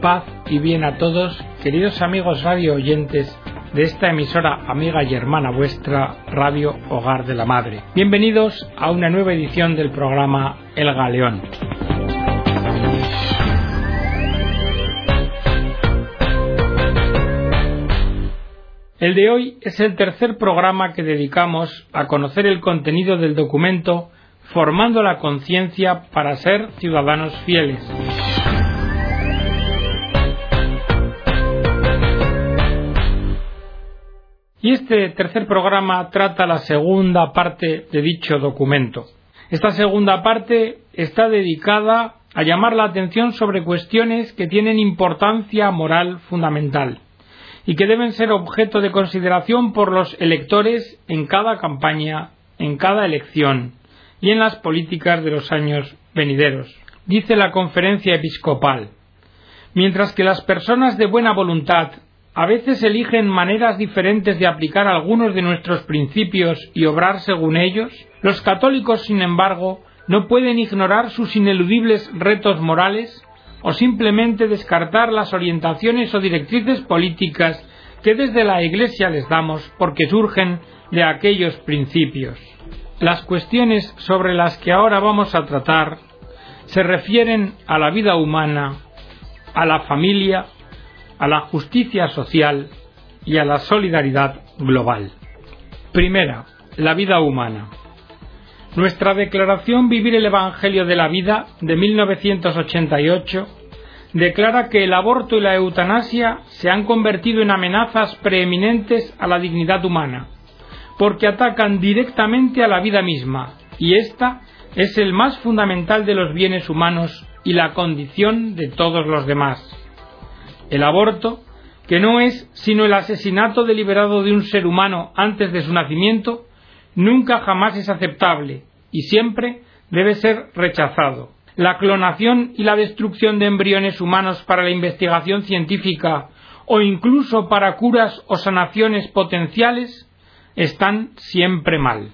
paz y bien a todos, queridos amigos radio oyentes de esta emisora amiga y hermana vuestra, Radio Hogar de la Madre. Bienvenidos a una nueva edición del programa El Galeón. El de hoy es el tercer programa que dedicamos a conocer el contenido del documento Formando la conciencia para ser ciudadanos fieles. Y este tercer programa trata la segunda parte de dicho documento. Esta segunda parte está dedicada a llamar la atención sobre cuestiones que tienen importancia moral fundamental y que deben ser objeto de consideración por los electores en cada campaña, en cada elección y en las políticas de los años venideros. Dice la conferencia episcopal, mientras que las personas de buena voluntad a veces eligen maneras diferentes de aplicar algunos de nuestros principios y obrar según ellos, los católicos, sin embargo, no pueden ignorar sus ineludibles retos morales o simplemente descartar las orientaciones o directrices políticas que desde la Iglesia les damos porque surgen de aquellos principios. Las cuestiones sobre las que ahora vamos a tratar se refieren a la vida humana, a la familia, a la justicia social y a la solidaridad global. Primera, la vida humana. Nuestra declaración Vivir el Evangelio de la Vida de 1988 declara que el aborto y la eutanasia se han convertido en amenazas preeminentes a la dignidad humana, porque atacan directamente a la vida misma, y ésta es el más fundamental de los bienes humanos y la condición de todos los demás. El aborto, que no es sino el asesinato deliberado de un ser humano antes de su nacimiento, nunca jamás es aceptable y siempre debe ser rechazado. La clonación y la destrucción de embriones humanos para la investigación científica o incluso para curas o sanaciones potenciales están siempre mal.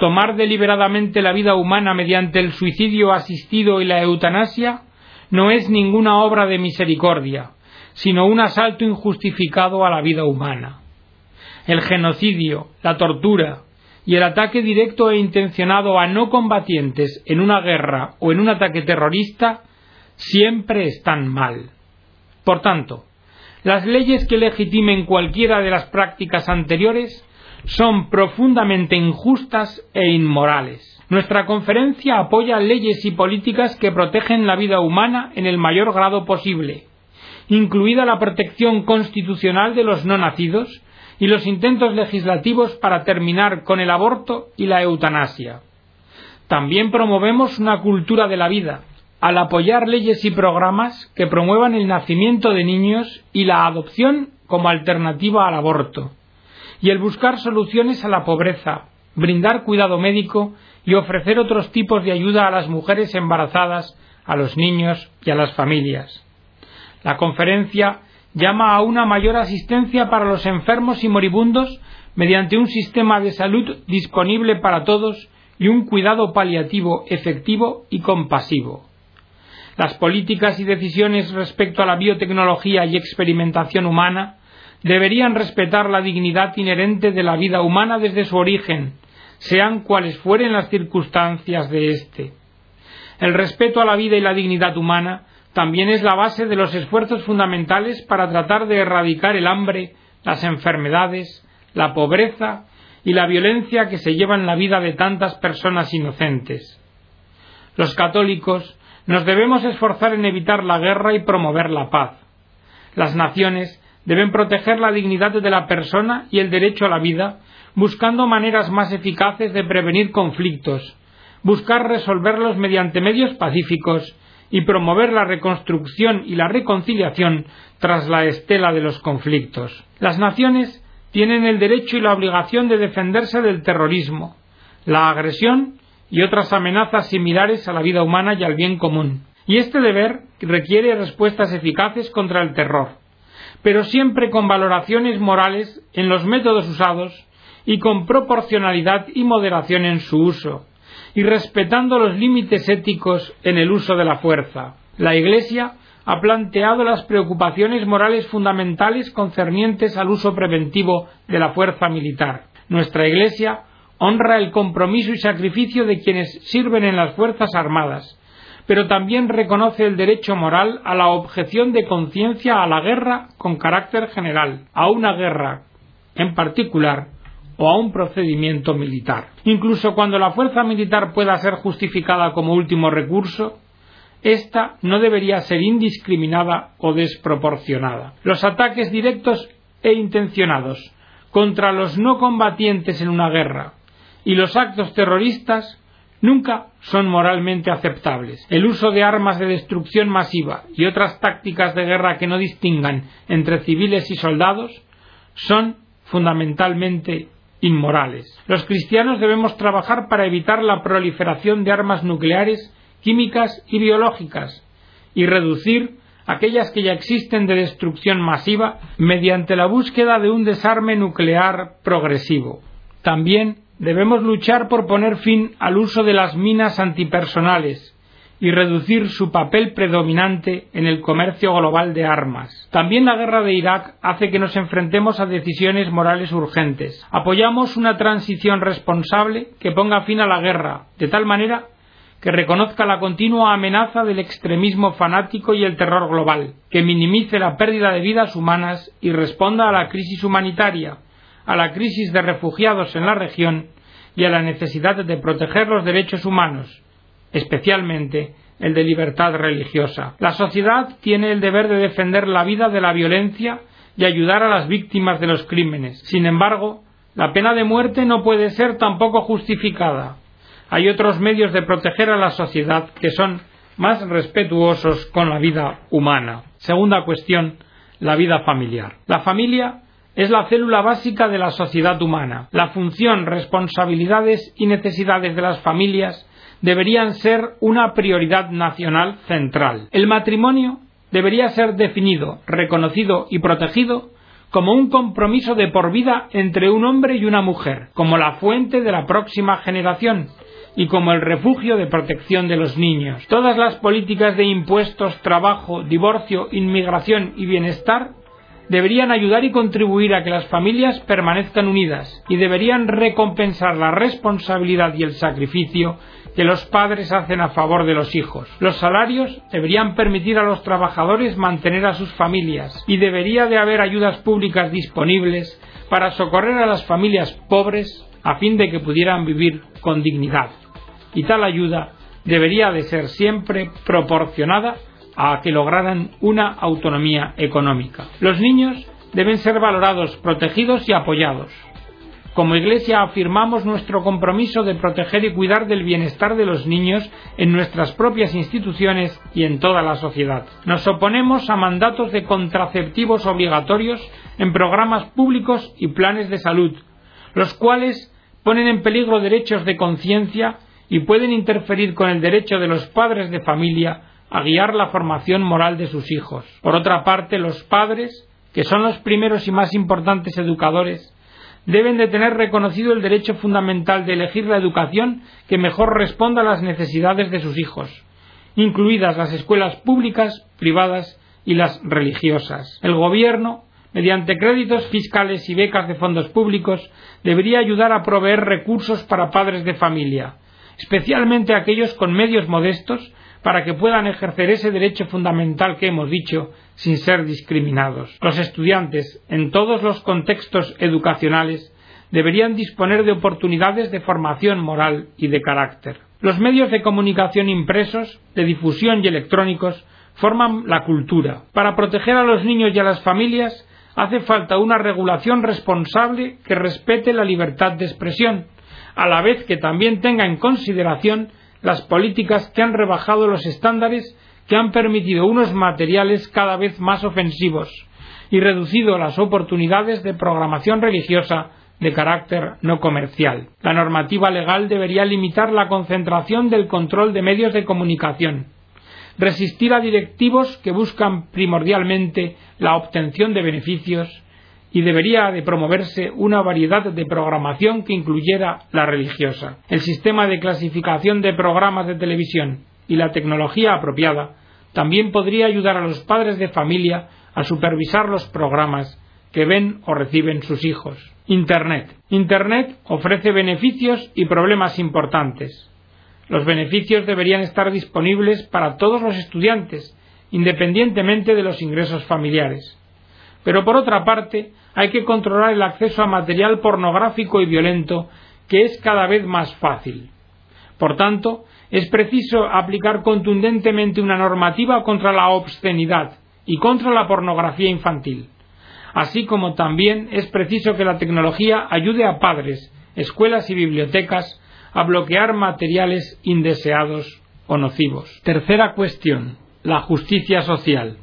Tomar deliberadamente la vida humana mediante el suicidio asistido y la eutanasia no es ninguna obra de misericordia, sino un asalto injustificado a la vida humana. El genocidio, la tortura, y el ataque directo e intencionado a no combatientes en una guerra o en un ataque terrorista siempre están mal. Por tanto, las leyes que legitimen cualquiera de las prácticas anteriores son profundamente injustas e inmorales. Nuestra conferencia apoya leyes y políticas que protegen la vida humana en el mayor grado posible, incluida la protección constitucional de los no nacidos y los intentos legislativos para terminar con el aborto y la eutanasia. También promovemos una cultura de la vida, al apoyar leyes y programas que promuevan el nacimiento de niños y la adopción como alternativa al aborto, y el buscar soluciones a la pobreza, brindar cuidado médico y ofrecer otros tipos de ayuda a las mujeres embarazadas, a los niños y a las familias. La conferencia llama a una mayor asistencia para los enfermos y moribundos mediante un sistema de salud disponible para todos y un cuidado paliativo efectivo y compasivo. Las políticas y decisiones respecto a la biotecnología y experimentación humana deberían respetar la dignidad inherente de la vida humana desde su origen, sean cuales fueren las circunstancias de éste. El respeto a la vida y la dignidad humana también es la base de los esfuerzos fundamentales para tratar de erradicar el hambre, las enfermedades, la pobreza y la violencia que se llevan la vida de tantas personas inocentes. Los católicos nos debemos esforzar en evitar la guerra y promover la paz. Las naciones deben proteger la dignidad de la persona y el derecho a la vida, buscando maneras más eficaces de prevenir conflictos, buscar resolverlos mediante medios pacíficos y promover la reconstrucción y la reconciliación tras la estela de los conflictos. Las naciones tienen el derecho y la obligación de defenderse del terrorismo, la agresión y otras amenazas similares a la vida humana y al bien común. Y este deber requiere respuestas eficaces contra el terror, pero siempre con valoraciones morales en los métodos usados y con proporcionalidad y moderación en su uso, y respetando los límites éticos en el uso de la fuerza. La Iglesia ha planteado las preocupaciones morales fundamentales concernientes al uso preventivo de la fuerza militar. Nuestra Iglesia honra el compromiso y sacrificio de quienes sirven en las Fuerzas Armadas, pero también reconoce el derecho moral a la objeción de conciencia a la guerra con carácter general, a una guerra en particular o a un procedimiento militar. Incluso cuando la fuerza militar pueda ser justificada como último recurso, esta no debería ser indiscriminada o desproporcionada. Los ataques directos e intencionados contra los no combatientes en una guerra y los actos terroristas nunca son moralmente aceptables. El uso de armas de destrucción masiva y otras tácticas de guerra que no distingan entre civiles y soldados son fundamentalmente inmorales. Los cristianos debemos trabajar para evitar la proliferación de armas nucleares químicas y biológicas y reducir aquellas que ya existen de destrucción masiva mediante la búsqueda de un desarme nuclear progresivo. También debemos luchar por poner fin al uso de las minas antipersonales y reducir su papel predominante en el comercio global de armas. También la guerra de Irak hace que nos enfrentemos a decisiones morales urgentes. Apoyamos una transición responsable que ponga fin a la guerra, de tal manera que reconozca la continua amenaza del extremismo fanático y el terror global, que minimice la pérdida de vidas humanas y responda a la crisis humanitaria, a la crisis de refugiados en la región y a la necesidad de proteger los derechos humanos, especialmente el de libertad religiosa. La sociedad tiene el deber de defender la vida de la violencia y ayudar a las víctimas de los crímenes. Sin embargo, la pena de muerte no puede ser tampoco justificada hay otros medios de proteger a la sociedad que son más respetuosos con la vida humana. Segunda cuestión, la vida familiar. La familia es la célula básica de la sociedad humana. La función, responsabilidades y necesidades de las familias deberían ser una prioridad nacional central. El matrimonio debería ser definido, reconocido y protegido como un compromiso de por vida entre un hombre y una mujer, como la fuente de la próxima generación y como el refugio de protección de los niños. Todas las políticas de impuestos, trabajo, divorcio, inmigración y bienestar deberían ayudar y contribuir a que las familias permanezcan unidas y deberían recompensar la responsabilidad y el sacrificio que los padres hacen a favor de los hijos. Los salarios deberían permitir a los trabajadores mantener a sus familias y debería de haber ayudas públicas disponibles para socorrer a las familias pobres a fin de que pudieran vivir con dignidad y tal ayuda debería de ser siempre proporcionada a que lograran una autonomía económica. Los niños deben ser valorados, protegidos y apoyados. Como Iglesia afirmamos nuestro compromiso de proteger y cuidar del bienestar de los niños en nuestras propias instituciones y en toda la sociedad. Nos oponemos a mandatos de contraceptivos obligatorios en programas públicos y planes de salud, los cuales ponen en peligro derechos de conciencia y pueden interferir con el derecho de los padres de familia a guiar la formación moral de sus hijos. Por otra parte, los padres, que son los primeros y más importantes educadores, deben de tener reconocido el derecho fundamental de elegir la educación que mejor responda a las necesidades de sus hijos, incluidas las escuelas públicas, privadas y las religiosas. El Gobierno, mediante créditos fiscales y becas de fondos públicos, debería ayudar a proveer recursos para padres de familia, especialmente aquellos con medios modestos, para que puedan ejercer ese derecho fundamental que hemos dicho sin ser discriminados. Los estudiantes, en todos los contextos educacionales, deberían disponer de oportunidades de formación moral y de carácter. Los medios de comunicación impresos, de difusión y electrónicos forman la cultura. Para proteger a los niños y a las familias hace falta una regulación responsable que respete la libertad de expresión, a la vez que también tenga en consideración las políticas que han rebajado los estándares que han permitido unos materiales cada vez más ofensivos y reducido las oportunidades de programación religiosa de carácter no comercial. La normativa legal debería limitar la concentración del control de medios de comunicación, resistir a directivos que buscan primordialmente la obtención de beneficios y debería de promoverse una variedad de programación que incluyera la religiosa. El sistema de clasificación de programas de televisión y la tecnología apropiada también podría ayudar a los padres de familia a supervisar los programas que ven o reciben sus hijos. Internet. Internet ofrece beneficios y problemas importantes. Los beneficios deberían estar disponibles para todos los estudiantes, independientemente de los ingresos familiares. Pero por otra parte, hay que controlar el acceso a material pornográfico y violento, que es cada vez más fácil. Por tanto, es preciso aplicar contundentemente una normativa contra la obscenidad y contra la pornografía infantil, así como también es preciso que la tecnología ayude a padres, escuelas y bibliotecas a bloquear materiales indeseados o nocivos. Tercera cuestión, la justicia social.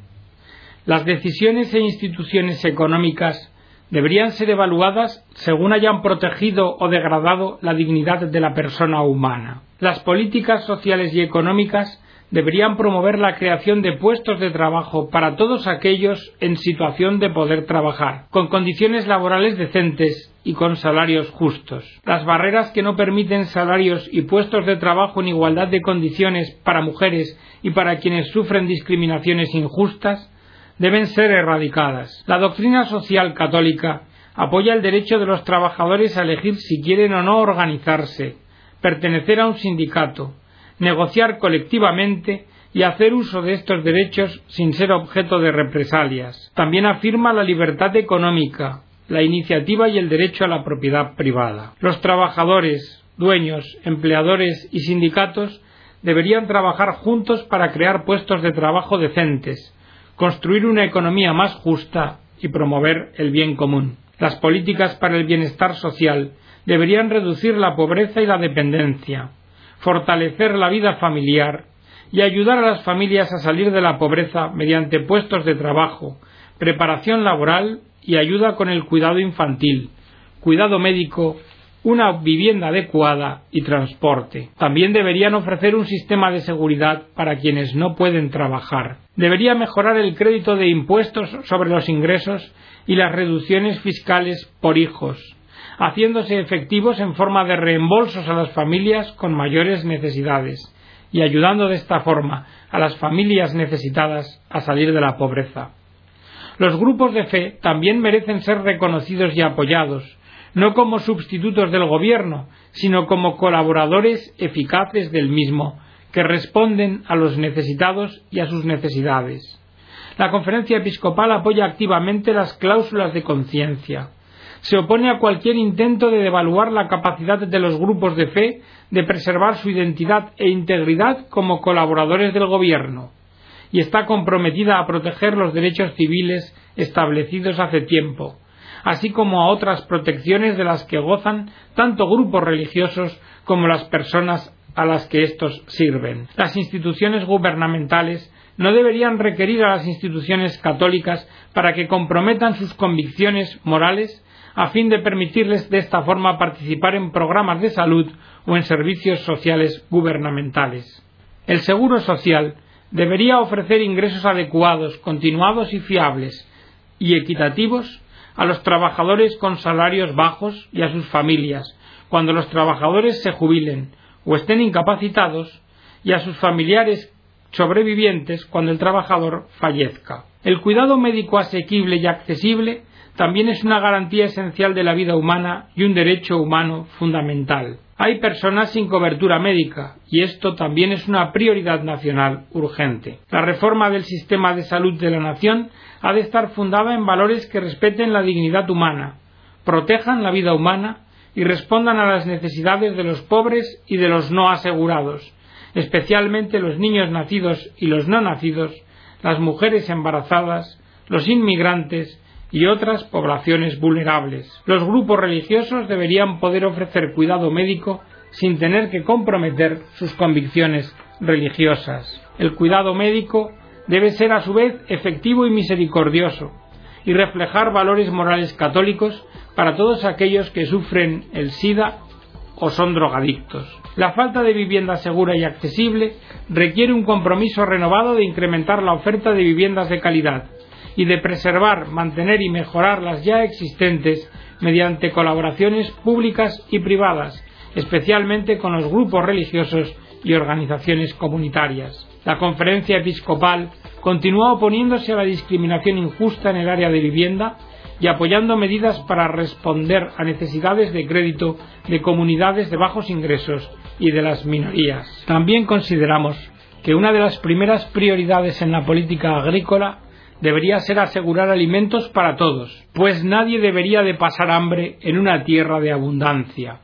Las decisiones e instituciones económicas deberían ser evaluadas según hayan protegido o degradado la dignidad de la persona humana. Las políticas sociales y económicas deberían promover la creación de puestos de trabajo para todos aquellos en situación de poder trabajar, con condiciones laborales decentes y con salarios justos. Las barreras que no permiten salarios y puestos de trabajo en igualdad de condiciones para mujeres y para quienes sufren discriminaciones injustas deben ser erradicadas. La doctrina social católica apoya el derecho de los trabajadores a elegir si quieren o no organizarse, pertenecer a un sindicato, negociar colectivamente y hacer uso de estos derechos sin ser objeto de represalias. También afirma la libertad económica, la iniciativa y el derecho a la propiedad privada. Los trabajadores, dueños, empleadores y sindicatos deberían trabajar juntos para crear puestos de trabajo decentes, construir una economía más justa y promover el bien común. Las políticas para el bienestar social deberían reducir la pobreza y la dependencia, fortalecer la vida familiar y ayudar a las familias a salir de la pobreza mediante puestos de trabajo, preparación laboral y ayuda con el cuidado infantil, cuidado médico una vivienda adecuada y transporte. También deberían ofrecer un sistema de seguridad para quienes no pueden trabajar. Debería mejorar el crédito de impuestos sobre los ingresos y las reducciones fiscales por hijos, haciéndose efectivos en forma de reembolsos a las familias con mayores necesidades y ayudando de esta forma a las familias necesitadas a salir de la pobreza. Los grupos de fe también merecen ser reconocidos y apoyados, no como sustitutos del gobierno, sino como colaboradores eficaces del mismo, que responden a los necesitados y a sus necesidades. La conferencia episcopal apoya activamente las cláusulas de conciencia. Se opone a cualquier intento de devaluar la capacidad de los grupos de fe de preservar su identidad e integridad como colaboradores del gobierno y está comprometida a proteger los derechos civiles establecidos hace tiempo, así como a otras protecciones de las que gozan tanto grupos religiosos como las personas a las que éstos sirven. Las instituciones gubernamentales no deberían requerir a las instituciones católicas para que comprometan sus convicciones morales a fin de permitirles de esta forma participar en programas de salud o en servicios sociales gubernamentales. El seguro social debería ofrecer ingresos adecuados, continuados y fiables y equitativos a los trabajadores con salarios bajos y a sus familias cuando los trabajadores se jubilen o estén incapacitados y a sus familiares sobrevivientes cuando el trabajador fallezca. El cuidado médico asequible y accesible también es una garantía esencial de la vida humana y un derecho humano fundamental. Hay personas sin cobertura médica y esto también es una prioridad nacional urgente. La reforma del sistema de salud de la nación ha de estar fundada en valores que respeten la dignidad humana, protejan la vida humana y respondan a las necesidades de los pobres y de los no asegurados, especialmente los niños nacidos y los no nacidos, las mujeres embarazadas, los inmigrantes y otras poblaciones vulnerables. Los grupos religiosos deberían poder ofrecer cuidado médico sin tener que comprometer sus convicciones religiosas. El cuidado médico debe ser a su vez efectivo y misericordioso y reflejar valores morales católicos para todos aquellos que sufren el SIDA o son drogadictos. La falta de vivienda segura y accesible requiere un compromiso renovado de incrementar la oferta de viviendas de calidad y de preservar, mantener y mejorar las ya existentes mediante colaboraciones públicas y privadas, especialmente con los grupos religiosos y organizaciones comunitarias. La conferencia episcopal continúa oponiéndose a la discriminación injusta en el área de vivienda y apoyando medidas para responder a necesidades de crédito de comunidades de bajos ingresos y de las minorías. También consideramos que una de las primeras prioridades en la política agrícola debería ser asegurar alimentos para todos, pues nadie debería de pasar hambre en una tierra de abundancia,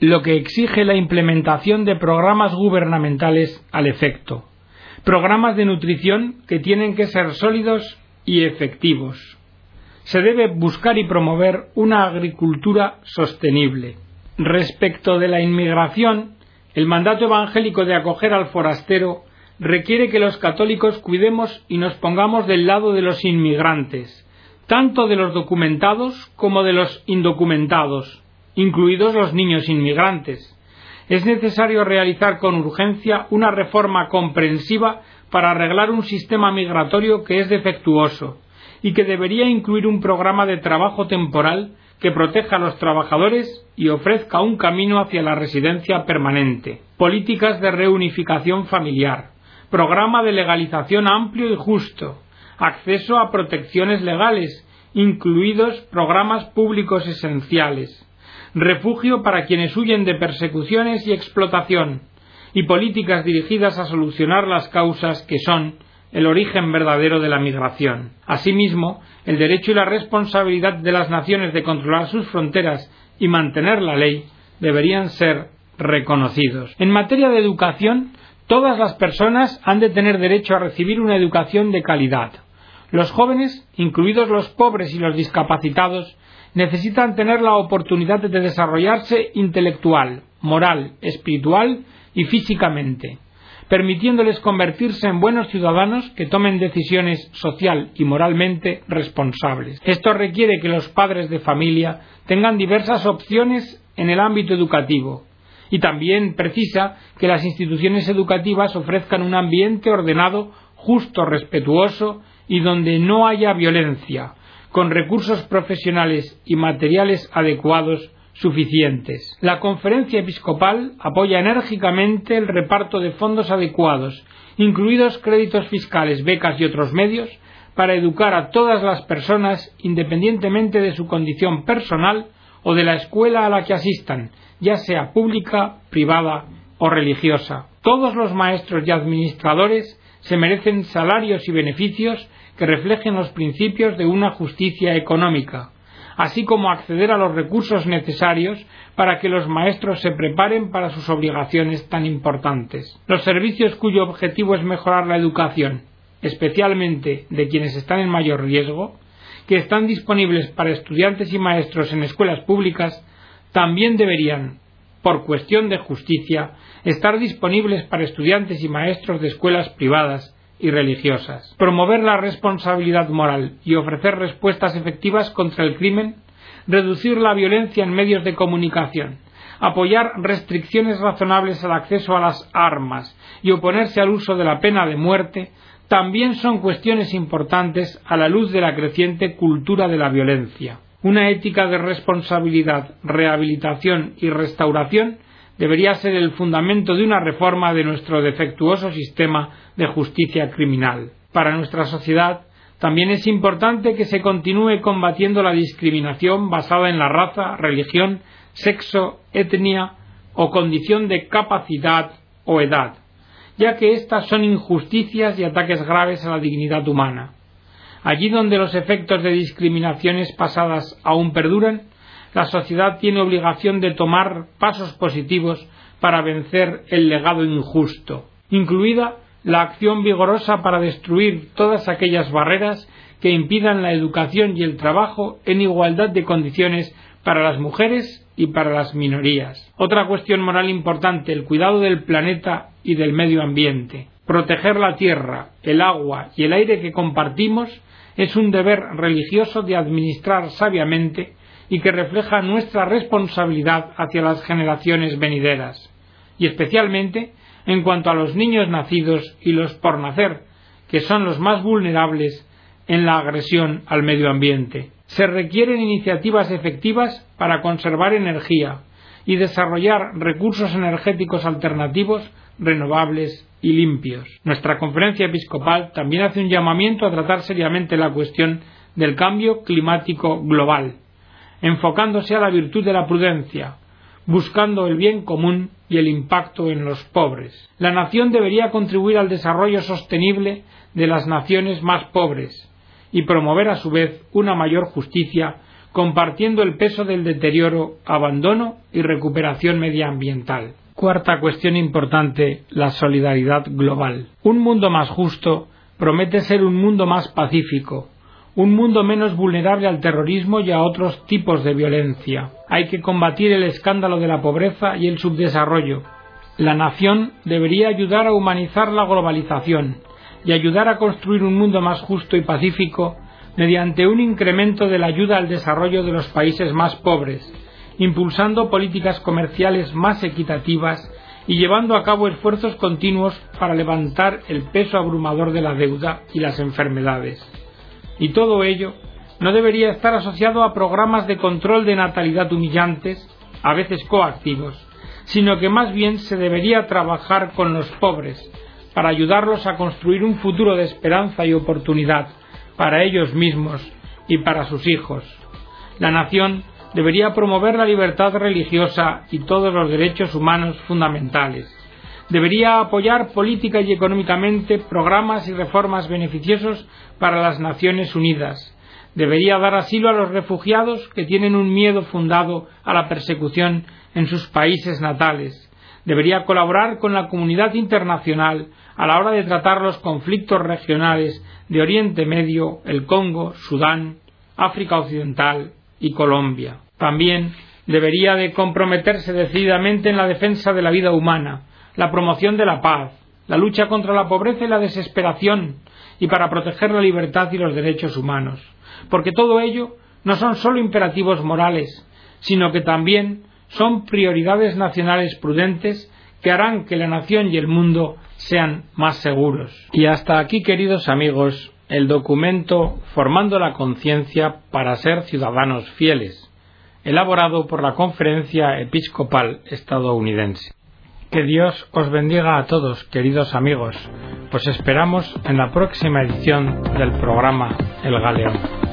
lo que exige la implementación de programas gubernamentales al efecto, programas de nutrición que tienen que ser sólidos y efectivos. Se debe buscar y promover una agricultura sostenible. Respecto de la inmigración, el mandato evangélico de acoger al forastero requiere que los católicos cuidemos y nos pongamos del lado de los inmigrantes, tanto de los documentados como de los indocumentados, incluidos los niños inmigrantes. Es necesario realizar con urgencia una reforma comprensiva para arreglar un sistema migratorio que es defectuoso, y que debería incluir un programa de trabajo temporal que proteja a los trabajadores y ofrezca un camino hacia la residencia permanente, políticas de reunificación familiar, programa de legalización amplio y justo, acceso a protecciones legales, incluidos programas públicos esenciales, refugio para quienes huyen de persecuciones y explotación, y políticas dirigidas a solucionar las causas que son el origen verdadero de la migración. Asimismo, el derecho y la responsabilidad de las naciones de controlar sus fronteras y mantener la ley deberían ser reconocidos. En materia de educación, todas las personas han de tener derecho a recibir una educación de calidad. Los jóvenes, incluidos los pobres y los discapacitados, necesitan tener la oportunidad de desarrollarse intelectual, moral, espiritual y físicamente permitiéndoles convertirse en buenos ciudadanos que tomen decisiones social y moralmente responsables. Esto requiere que los padres de familia tengan diversas opciones en el ámbito educativo y también precisa que las instituciones educativas ofrezcan un ambiente ordenado, justo, respetuoso y donde no haya violencia, con recursos profesionales y materiales adecuados suficientes. La conferencia episcopal apoya enérgicamente el reparto de fondos adecuados, incluidos créditos fiscales, becas y otros medios, para educar a todas las personas independientemente de su condición personal o de la escuela a la que asistan, ya sea pública, privada o religiosa. Todos los maestros y administradores se merecen salarios y beneficios que reflejen los principios de una justicia económica, así como acceder a los recursos necesarios para que los maestros se preparen para sus obligaciones tan importantes. Los servicios cuyo objetivo es mejorar la educación, especialmente de quienes están en mayor riesgo, que están disponibles para estudiantes y maestros en escuelas públicas, también deberían, por cuestión de justicia, estar disponibles para estudiantes y maestros de escuelas privadas y religiosas. Promover la responsabilidad moral y ofrecer respuestas efectivas contra el crimen. Reducir la violencia en medios de comunicación. Apoyar restricciones razonables al acceso a las armas y oponerse al uso de la pena de muerte también son cuestiones importantes a la luz de la creciente cultura de la violencia. Una ética de responsabilidad, rehabilitación y restauración debería ser el fundamento de una reforma de nuestro defectuoso sistema de justicia criminal. Para nuestra sociedad también es importante que se continúe combatiendo la discriminación basada en la raza, religión, sexo, etnia o condición de capacidad o edad, ya que estas son injusticias y ataques graves a la dignidad humana. Allí donde los efectos de discriminaciones pasadas aún perduran, la sociedad tiene obligación de tomar pasos positivos para vencer el legado injusto, incluida la acción vigorosa para destruir todas aquellas barreras que impidan la educación y el trabajo en igualdad de condiciones para las mujeres y para las minorías. Otra cuestión moral importante, el cuidado del planeta y del medio ambiente. Proteger la tierra, el agua y el aire que compartimos es un deber religioso de administrar sabiamente y que refleja nuestra responsabilidad hacia las generaciones venideras, y especialmente en cuanto a los niños nacidos y los por nacer, que son los más vulnerables en la agresión al medio ambiente. Se requieren iniciativas efectivas para conservar energía y desarrollar recursos energéticos alternativos renovables y limpios. Nuestra conferencia episcopal también hace un llamamiento a tratar seriamente la cuestión del cambio climático global, enfocándose a la virtud de la prudencia, buscando el bien común y el impacto en los pobres. La nación debería contribuir al desarrollo sostenible de las naciones más pobres y promover a su vez una mayor justicia compartiendo el peso del deterioro, abandono y recuperación medioambiental. Cuarta cuestión importante, la solidaridad global. Un mundo más justo promete ser un mundo más pacífico, un mundo menos vulnerable al terrorismo y a otros tipos de violencia. Hay que combatir el escándalo de la pobreza y el subdesarrollo. La nación debería ayudar a humanizar la globalización y ayudar a construir un mundo más justo y pacífico mediante un incremento de la ayuda al desarrollo de los países más pobres, impulsando políticas comerciales más equitativas y llevando a cabo esfuerzos continuos para levantar el peso abrumador de la deuda y las enfermedades. Y todo ello no debería estar asociado a programas de control de natalidad humillantes, a veces coactivos, sino que más bien se debería trabajar con los pobres para ayudarlos a construir un futuro de esperanza y oportunidad para ellos mismos y para sus hijos. La nación debería promover la libertad religiosa y todos los derechos humanos fundamentales debería apoyar política y económicamente programas y reformas beneficiosos para las Naciones Unidas. Debería dar asilo a los refugiados que tienen un miedo fundado a la persecución en sus países natales. Debería colaborar con la comunidad internacional a la hora de tratar los conflictos regionales de Oriente Medio, el Congo, Sudán, África Occidental y Colombia. También debería de comprometerse decididamente en la defensa de la vida humana, la promoción de la paz, la lucha contra la pobreza y la desesperación, y para proteger la libertad y los derechos humanos. Porque todo ello no son sólo imperativos morales, sino que también son prioridades nacionales prudentes que harán que la nación y el mundo sean más seguros. Y hasta aquí, queridos amigos, el documento Formando la conciencia para ser ciudadanos fieles, elaborado por la Conferencia Episcopal estadounidense. Que Dios os bendiga a todos, queridos amigos. Pues esperamos en la próxima edición del programa El Galeón.